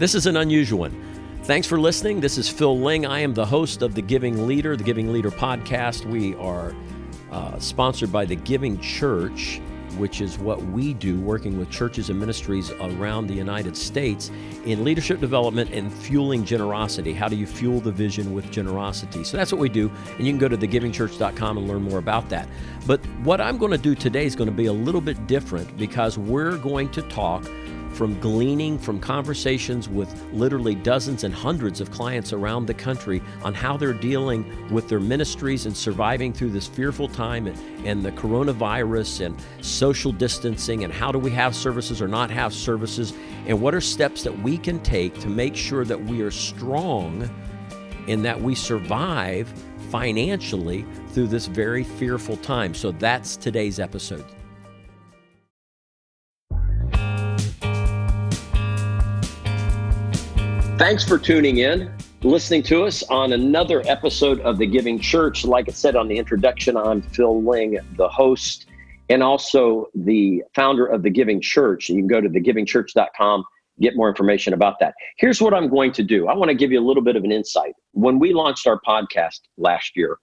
This is an unusual one. Thanks for listening. This is Phil Ling. I am the host of the Giving Leader, the Giving Leader podcast. We are uh, sponsored by the Giving Church, which is what we do, working with churches and ministries around the United States in leadership development and fueling generosity. How do you fuel the vision with generosity? So that's what we do. And you can go to thegivingchurch.com and learn more about that. But what I'm going to do today is going to be a little bit different because we're going to talk from gleaning from conversations with literally dozens and hundreds of clients around the country on how they're dealing with their ministries and surviving through this fearful time and, and the coronavirus and social distancing and how do we have services or not have services and what are steps that we can take to make sure that we are strong and that we survive financially through this very fearful time. So that's today's episode. Thanks for tuning in, listening to us on another episode of The Giving Church. Like I said on the introduction, I'm Phil Ling, the host and also the founder of The Giving Church. You can go to thegivingchurch.com, get more information about that. Here's what I'm going to do I want to give you a little bit of an insight. When we launched our podcast last year,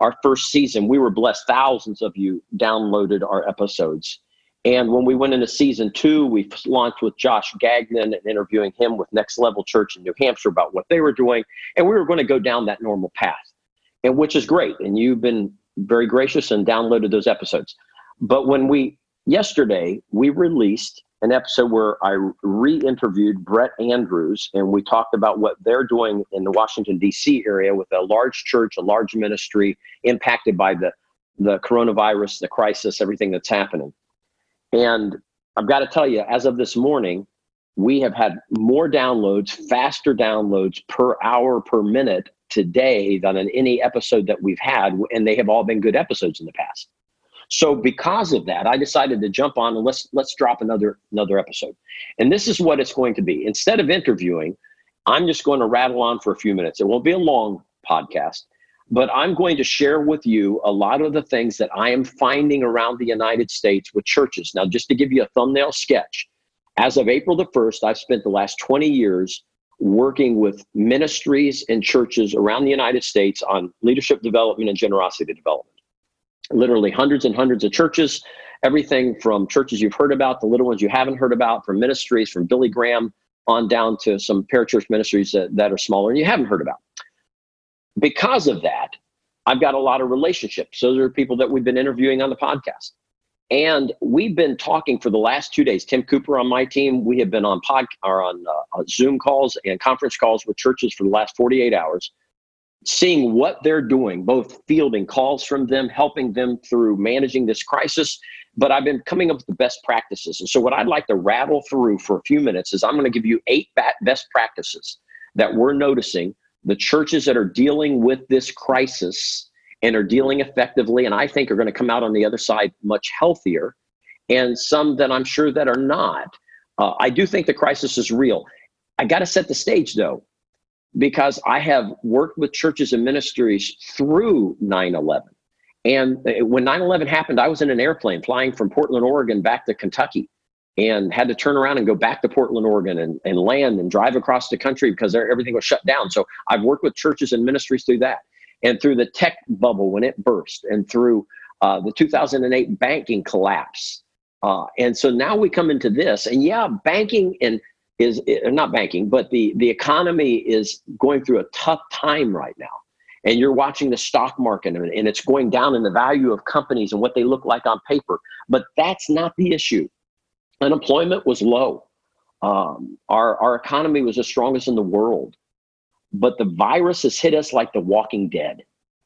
our first season, we were blessed. Thousands of you downloaded our episodes. And when we went into season two, we launched with Josh Gagnon and interviewing him with Next Level Church in New Hampshire about what they were doing. And we were going to go down that normal path, and which is great. And you've been very gracious and downloaded those episodes. But when we, yesterday, we released an episode where I re interviewed Brett Andrews and we talked about what they're doing in the Washington, D.C. area with a large church, a large ministry impacted by the, the coronavirus, the crisis, everything that's happening. And I've got to tell you, as of this morning, we have had more downloads, faster downloads per hour per minute today than in any episode that we've had. And they have all been good episodes in the past. So because of that, I decided to jump on and let's let's drop another another episode. And this is what it's going to be. Instead of interviewing, I'm just going to rattle on for a few minutes. It won't be a long podcast but I'm going to share with you a lot of the things that I am finding around the United States with churches. Now, just to give you a thumbnail sketch, as of April the 1st, I've spent the last 20 years working with ministries and churches around the United States on leadership development and generosity development. Literally hundreds and hundreds of churches, everything from churches you've heard about, the little ones you haven't heard about, from ministries from Billy Graham on down to some parachurch ministries that, that are smaller and you haven't heard about because of that, I've got a lot of relationships. Those are people that we've been interviewing on the podcast. And we've been talking for the last two days. Tim Cooper on my team, we have been on pod or on uh, Zoom calls and conference calls with churches for the last 48 hours, seeing what they're doing, both fielding calls from them, helping them through managing this crisis. But I've been coming up with the best practices. And so, what I'd like to rattle through for a few minutes is I'm going to give you eight best practices that we're noticing the churches that are dealing with this crisis and are dealing effectively, and I think are going to come out on the other side much healthier, and some that I'm sure that are not. Uh, I do think the crisis is real. I got to set the stage though, because I have worked with churches and ministries through 9 11. And uh, when 9 11 happened, I was in an airplane flying from Portland, Oregon back to Kentucky and had to turn around and go back to Portland, Oregon and, and land and drive across the country because everything was shut down. So I've worked with churches and ministries through that and through the tech bubble when it burst and through uh, the 2008 banking collapse. Uh, and so now we come into this and yeah, banking and is not banking, but the, the economy is going through a tough time right now. And you're watching the stock market and, and it's going down in the value of companies and what they look like on paper. But that's not the issue unemployment was low. Um, our, our economy was the strongest in the world. But the virus has hit us like the walking dead.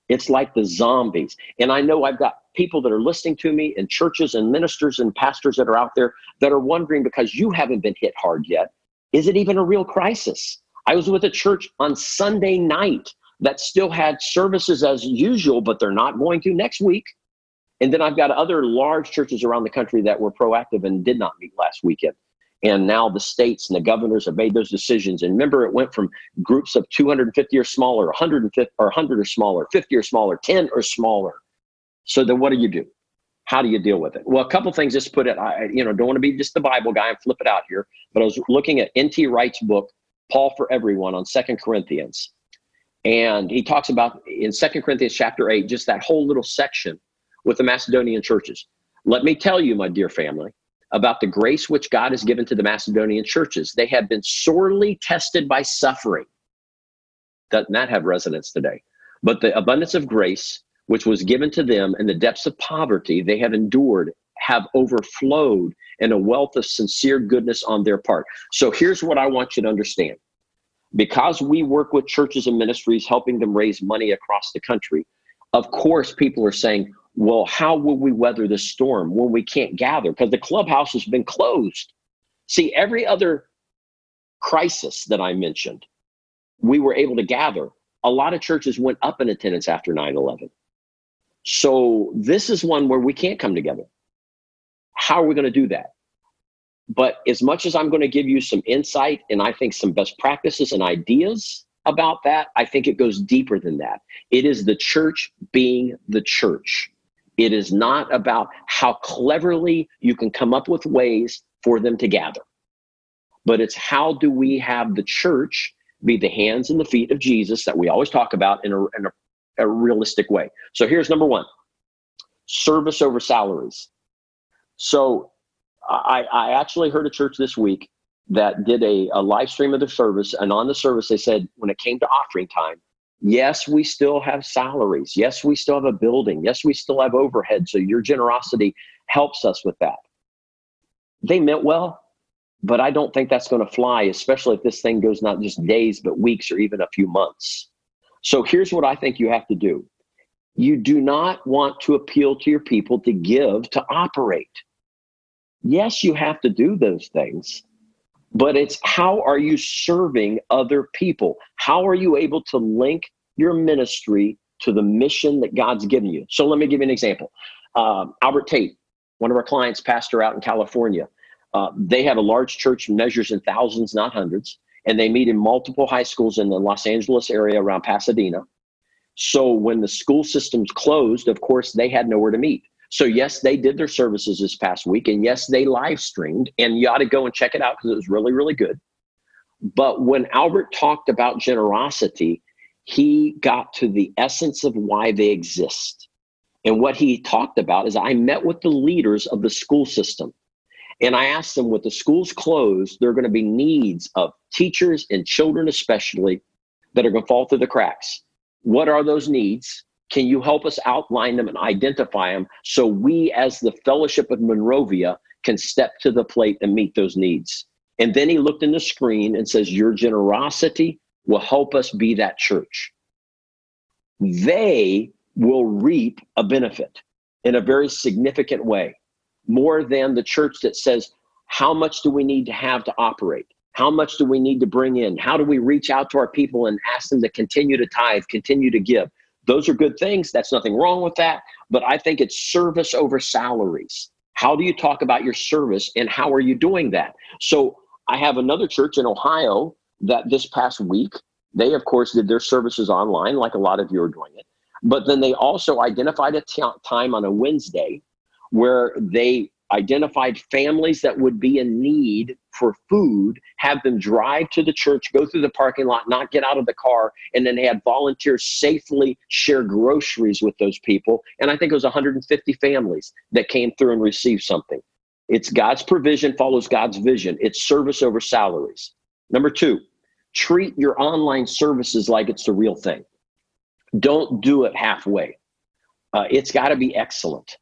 It's like the zombies. And I know I've got people that are listening to me and churches and ministers and pastors that are out there that are wondering because you haven't been hit hard yet, is it even a real crisis? I was with a church on Sunday night that still had services as usual, but they're not going to next week. And then I've got other large churches around the country that were proactive and did not meet last weekend. And now the states and the governors have made those decisions. And remember, it went from groups of 250 or smaller, 150 or 100 or smaller, 50 or smaller, 10 or smaller. So then what do you do? How do you deal with it? Well, a couple things just put it, I, you know, don't want to be just the Bible guy and flip it out here, but I was looking at N.T. Wright's book, Paul for everyone on Second Corinthians. And he talks about in Second Corinthians chapter 8, just that whole little section with the Macedonian churches. Let me tell you, my dear family, about the grace which God has given to the Macedonian churches. They have been sorely tested by suffering. Doesn't that have resonance today? But the abundance of grace which was given to them in the depths of poverty they have endured have overflowed in a wealth of sincere goodness on their part. So here's what I want you to understand. Because we work with churches and ministries helping them raise money across the country, of course, people are saying, well, how will we weather this storm when we can't gather? Because the clubhouse has been closed. See, every other crisis that I mentioned, we were able to gather. A lot of churches went up in attendance after 9 11. So this is one where we can't come together. How are we going to do that? But as much as I'm going to give you some insight and I think some best practices and ideas about that, I think it goes deeper than that. It is the church being the church. It is not about how cleverly you can come up with ways for them to gather, but it's how do we have the church be the hands and the feet of Jesus that we always talk about in a, in a, a realistic way. So here's number one service over salaries. So I, I actually heard a church this week that did a, a live stream of the service, and on the service, they said when it came to offering time, yes, we still have salaries. Yes, we still have a building. Yes, we still have overhead. So your generosity helps us with that. They meant well, but I don't think that's going to fly, especially if this thing goes not just days, but weeks or even a few months. So here's what I think you have to do you do not want to appeal to your people to give to operate. Yes, you have to do those things, but it's how are you serving other people? How are you able to link your ministry to the mission that God's given you? So let me give you an example. Uh, Albert Tate, one of our clients, pastor out in California, uh, they have a large church, measures in thousands, not hundreds, and they meet in multiple high schools in the Los Angeles area around Pasadena. So when the school systems closed, of course, they had nowhere to meet. So yes, they did their services this past week, and yes, they live streamed, and you ought to go and check it out because it was really, really good. But when Albert talked about generosity, he got to the essence of why they exist. And what he talked about is I met with the leaders of the school system. And I asked them, with the schools closed, there are going to be needs of teachers and children, especially, that are going to fall through the cracks. What are those needs? Can you help us outline them and identify them so we, as the Fellowship of Monrovia, can step to the plate and meet those needs? And then he looked in the screen and says, Your generosity will help us be that church. They will reap a benefit in a very significant way, more than the church that says, How much do we need to have to operate? How much do we need to bring in? How do we reach out to our people and ask them to continue to tithe, continue to give? Those are good things. That's nothing wrong with that. But I think it's service over salaries. How do you talk about your service and how are you doing that? So I have another church in Ohio that this past week, they of course did their services online, like a lot of you are doing it. But then they also identified a t- time on a Wednesday where they identified families that would be in need for food, have them drive to the church, go through the parking lot, not get out of the car, and then they had volunteers safely share groceries with those people. And I think it was 150 families that came through and received something. It's God's provision follows God's vision. It's service over salaries. Number two, treat your online services like it's the real thing. Don't do it halfway. Uh, it's got to be excellent.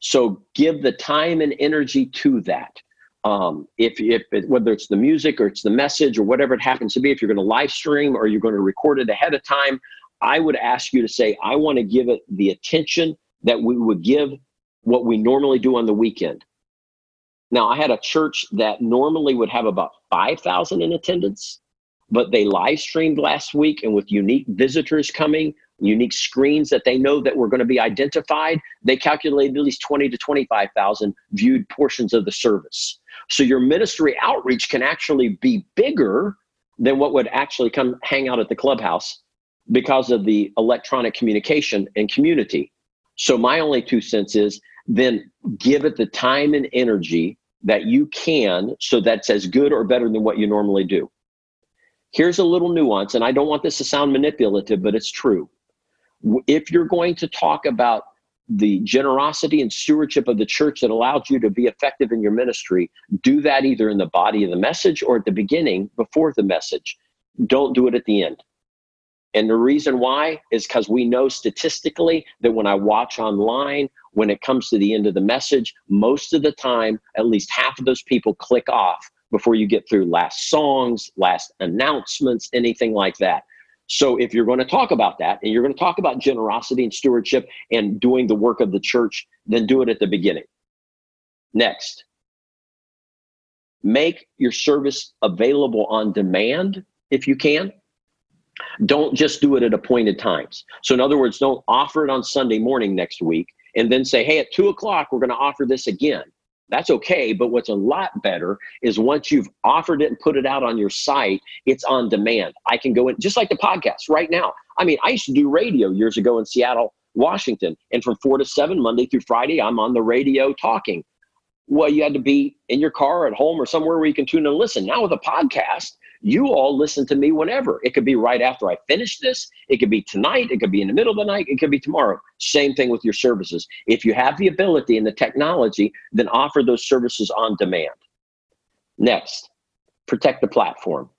So give the time and energy to that. Um, if, if it, whether it's the music or it's the message or whatever it happens to be, if you're going to live stream or you're going to record it ahead of time, I would ask you to say, I want to give it the attention that we would give what we normally do on the weekend. Now, I had a church that normally would have about 5,000 in attendance, but they live streamed last week and with unique visitors coming, unique screens that they know that were going to be identified, they calculated at least 20 to 25,000 viewed portions of the service. So your ministry outreach can actually be bigger than what would actually come hang out at the clubhouse because of the electronic communication and community. So my only two cents is then give it the time and energy that you can so that's as good or better than what you normally do. Here's a little nuance, and I don't want this to sound manipulative, but it's true. If you're going to talk about the generosity and stewardship of the church that allows you to be effective in your ministry, do that either in the body of the message or at the beginning before the message. Don't do it at the end. And the reason why is because we know statistically that when I watch online, when it comes to the end of the message, most of the time, at least half of those people click off before you get through last songs, last announcements, anything like that. So if you're going to talk about that and you're going to talk about generosity and stewardship and doing the work of the church, then do it at the beginning. Next, make your service available on demand if you can. Don't just do it at appointed times. So, in other words, don't offer it on Sunday morning next week and then say, hey, at two o'clock, we're going to offer this again. That's okay. But what's a lot better is once you've offered it and put it out on your site, it's on demand. I can go in, just like the podcast right now. I mean, I used to do radio years ago in Seattle, Washington. And from four to seven, Monday through Friday, I'm on the radio talking. Well, you had to be in your car at home or somewhere where you can tune and listen. Now with a podcast, you all listen to me whenever. It could be right after I finish this. It could be tonight. It could be in the middle of the night. It could be tomorrow. Same thing with your services. If you have the ability and the technology, then offer those services on demand. Next, protect the platform.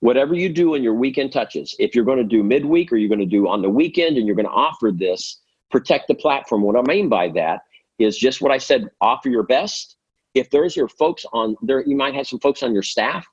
Whatever you do in your weekend touches, if you're going to do midweek or you're going to do on the weekend and you're going to offer this, protect the platform. What I mean by that is just what I said offer your best. If there's your folks on there, you might have some folks on your staff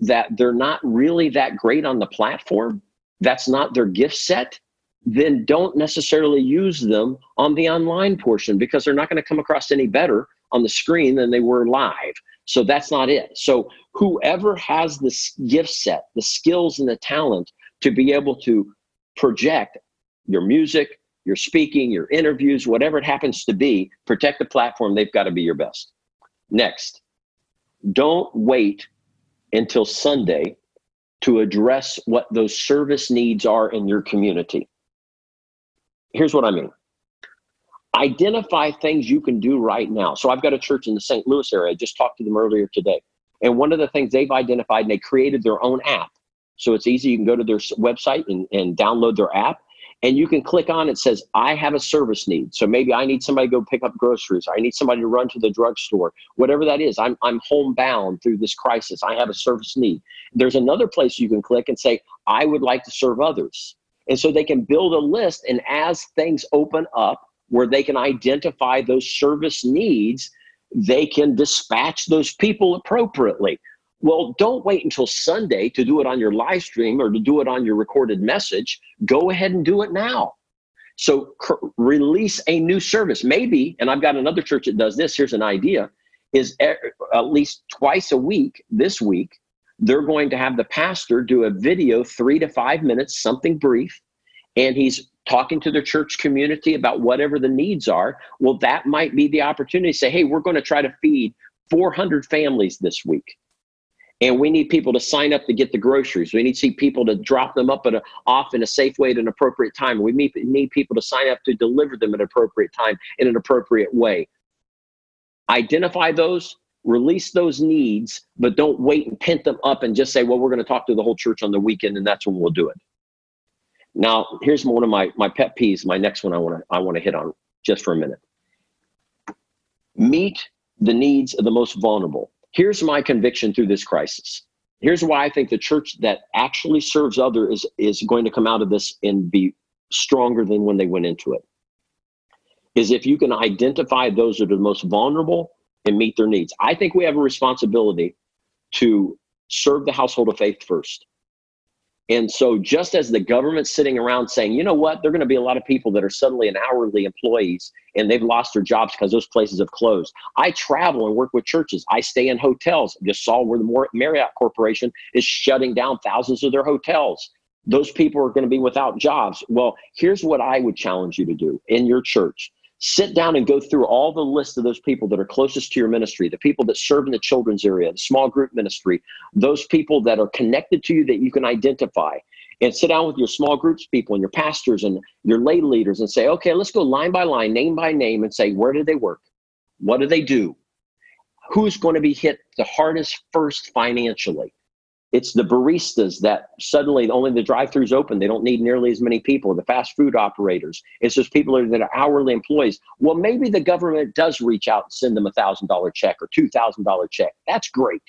that they're not really that great on the platform, that's not their gift set, then don't necessarily use them on the online portion because they're not going to come across any better on the screen than they were live. So that's not it. So whoever has this gift set, the skills and the talent to be able to project your music, your speaking, your interviews, whatever it happens to be, protect the platform, they've got to be your best. Next, don't wait until Sunday to address what those service needs are in your community. Here's what I mean identify things you can do right now. So I've got a church in the St. Louis area. I just talked to them earlier today. And one of the things they've identified, and they created their own app. So it's easy. You can go to their website and, and download their app and you can click on it says i have a service need. So maybe i need somebody to go pick up groceries. I need somebody to run to the drugstore. Whatever that is i'm, I'm homebound through this crisis. I have a service need. There's another place you can click and say i would like to serve others. And so they can build a list and as things open up where they can identify those service needs they can dispatch those people appropriately well, don't wait until Sunday to do it on your live stream or to do it on your recorded message. Go ahead and do it now. So cr- release a new service. Maybe, and I've got another church that does this. Here's an idea: is at least twice a week this week they're going to have the pastor do a video, three to five minutes, something brief, and he's talking to the church community about whatever the needs are. Well, that might be the opportunity to say, hey, we're going to try to feed 400 families this week and we need people to sign up to get the groceries. We need to see people to drop them up at a, off in a safe way at an appropriate time. We need, need people to sign up to deliver them at an appropriate time in an appropriate way. Identify those, release those needs, but don't wait and pent them up and just say, well, we're going to talk to the whole church on the weekend and that's when we'll do it. Now, here's one of my, my pet peeves, my next one I want to I want to hit on just for a minute. Meet the needs of the most vulnerable. Here's my conviction through this crisis. Here's why I think the church that actually serves others is, is going to come out of this and be stronger than when they went into it. Is if you can identify those that are the most vulnerable and meet their needs. I think we have a responsibility to serve the household of faith first. And so, just as the government's sitting around saying, you know what, there are going to be a lot of people that are suddenly an hourly employees and they've lost their jobs because those places have closed. I travel and work with churches. I stay in hotels. just saw where the Marriott Corporation is shutting down thousands of their hotels. Those people are going to be without jobs. Well, here's what I would challenge you to do in your church sit down and go through all the list of those people that are closest to your ministry, the people that serve in the children's area, the small group ministry, those people that are connected to you that you can identify. And sit down with your small groups people and your pastors and your lay leaders and say, okay, let's go line by line, name by name, and say, where do they work? What do they do? Who's going to be hit the hardest first financially? It's the baristas that suddenly only the drive-throughs open. They don't need nearly as many people. The fast food operators. It's just people that are hourly employees. Well, maybe the government does reach out and send them a thousand dollar check or two thousand dollar check. That's great.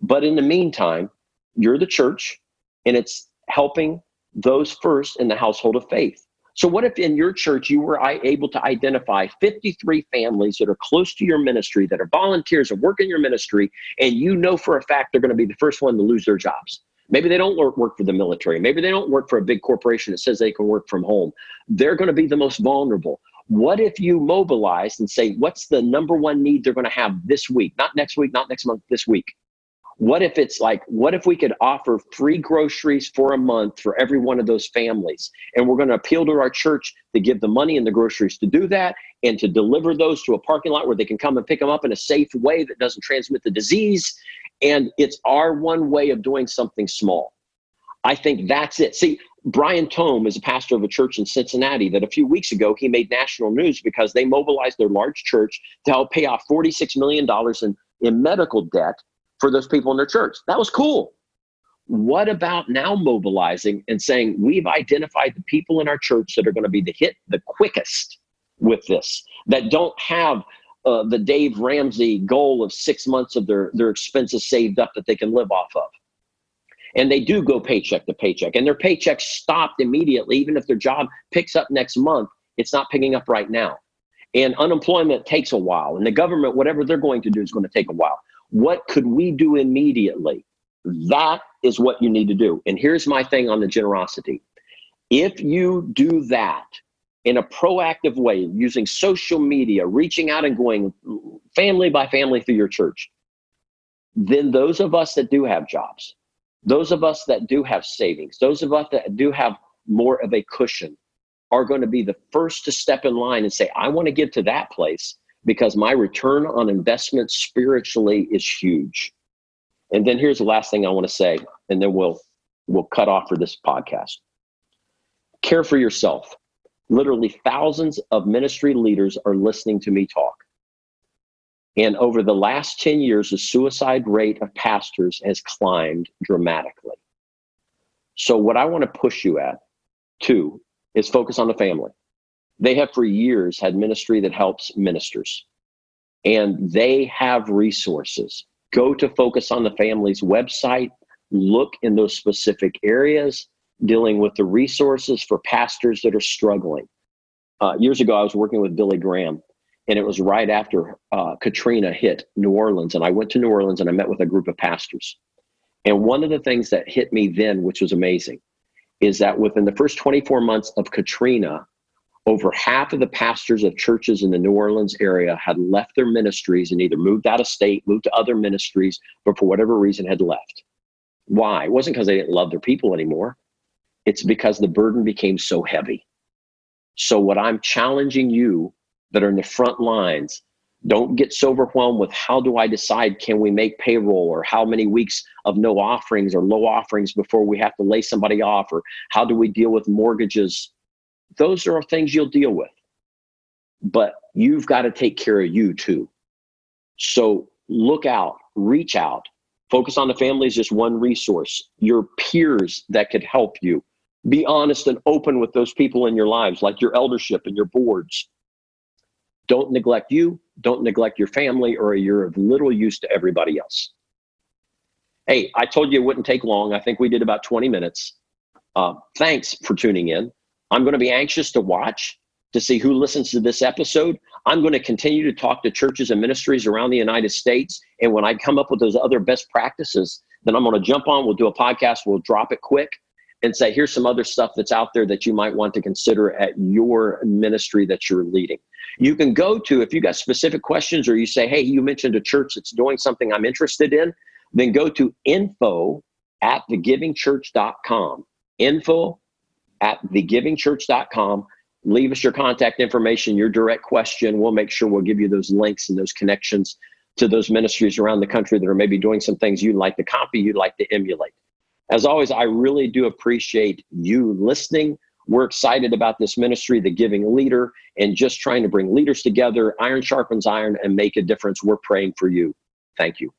But in the meantime, you're the church, and it's helping those first in the household of faith. So, what if in your church you were able to identify 53 families that are close to your ministry, that are volunteers and work in your ministry, and you know for a fact they're going to be the first one to lose their jobs? Maybe they don't work for the military. Maybe they don't work for a big corporation that says they can work from home. They're going to be the most vulnerable. What if you mobilize and say, what's the number one need they're going to have this week? Not next week, not next month, this week. What if it's like, what if we could offer free groceries for a month for every one of those families? And we're going to appeal to our church to give the money and the groceries to do that and to deliver those to a parking lot where they can come and pick them up in a safe way that doesn't transmit the disease. And it's our one way of doing something small. I think that's it. See, Brian Tome is a pastor of a church in Cincinnati that a few weeks ago he made national news because they mobilized their large church to help pay off $46 million in, in medical debt for those people in their church. That was cool. What about now mobilizing and saying we've identified the people in our church that are going to be the hit the quickest with this, that don't have uh, the Dave Ramsey goal of six months of their, their expenses saved up that they can live off of. And they do go paycheck to paycheck, and their paycheck stopped immediately, even if their job picks up next month, it's not picking up right now. And unemployment takes a while, and the government, whatever they're going to do, is going to take a while. What could we do immediately? That is what you need to do. And here's my thing on the generosity. If you do that in a proactive way, using social media, reaching out and going family by family through your church, then those of us that do have jobs, those of us that do have savings, those of us that do have more of a cushion are going to be the first to step in line and say, I want to give to that place because my return on investment spiritually is huge. And then here's the last thing I want to say, and then we'll we'll cut off for this podcast. Care for yourself. Literally thousands of ministry leaders are listening to me talk. And over the last 10 years, the suicide rate of pastors has climbed dramatically. So, what I want to push you at, too, is focus on the family. They have for years had ministry that helps ministers, and they have resources. Go to Focus on the Family's website, look in those specific areas, dealing with the resources for pastors that are struggling. Uh, years ago, I was working with Billy Graham, and it was right after uh, Katrina hit New Orleans. And I went to New Orleans and I met with a group of pastors. And one of the things that hit me then, which was amazing, is that within the first 24 months of Katrina, over half of the pastors of churches in the New Orleans area had left their ministries and either moved out of state, moved to other ministries, but for whatever reason had left. Why? It wasn't because they didn't love their people anymore. It's because the burden became so heavy. So, what I'm challenging you that are in the front lines, don't get so overwhelmed with how do I decide can we make payroll or how many weeks of no offerings or low offerings before we have to lay somebody off or how do we deal with mortgages those are things you'll deal with. But you've got to take care of you too. So look out, reach out. Focus on the family is just one resource. Your peers that could help you. Be honest and open with those people in your lives, like your eldership and your boards. Don't neglect you. Don't neglect your family, or you're of little use to everybody else. Hey, I told you it wouldn't take long. I think we did about 20 minutes. Uh, thanks for tuning in. I'm going to be anxious to watch to see who listens to this episode. I'm going to continue to talk to churches and ministries around the United States. And when I come up with those other best practices, then I'm going to jump on, we'll do a podcast, we'll drop it quick and say, here's some other stuff that's out there that you might want to consider at your ministry that you're leading. You can go to, if you got specific questions or you say, hey, you mentioned a church that's doing something I'm interested in, then go to info at thegivingchurch.com. Info at thegivingchurch.com. Leave us your contact information, your direct question. We'll make sure we'll give you those links and those connections to those ministries around the country that are maybe doing some things you'd like to copy, you'd like to emulate. As always, I really do appreciate you listening. We're excited about this ministry, The Giving Leader, and just trying to bring leaders together. Iron sharpens iron and make a difference. We're praying for you. Thank you.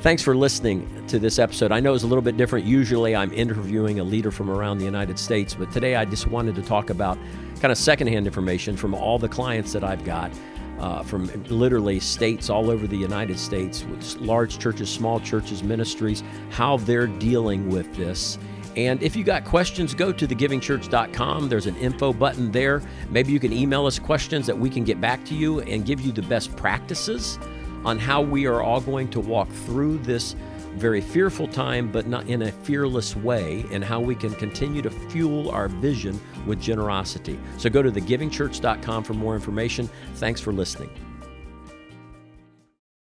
Thanks for listening to this episode. I know it's a little bit different. Usually I'm interviewing a leader from around the United States, but today I just wanted to talk about kind of secondhand information from all the clients that I've got. Uh, from literally states all over the United States, with large churches, small churches, ministries, how they're dealing with this. And if you got questions, go to thegivingchurch.com. There's an info button there. Maybe you can email us questions that we can get back to you and give you the best practices on how we are all going to walk through this very fearful time, but not in a fearless way, and how we can continue to fuel our vision with generosity. So go to thegivingchurch.com for more information. Thanks for listening.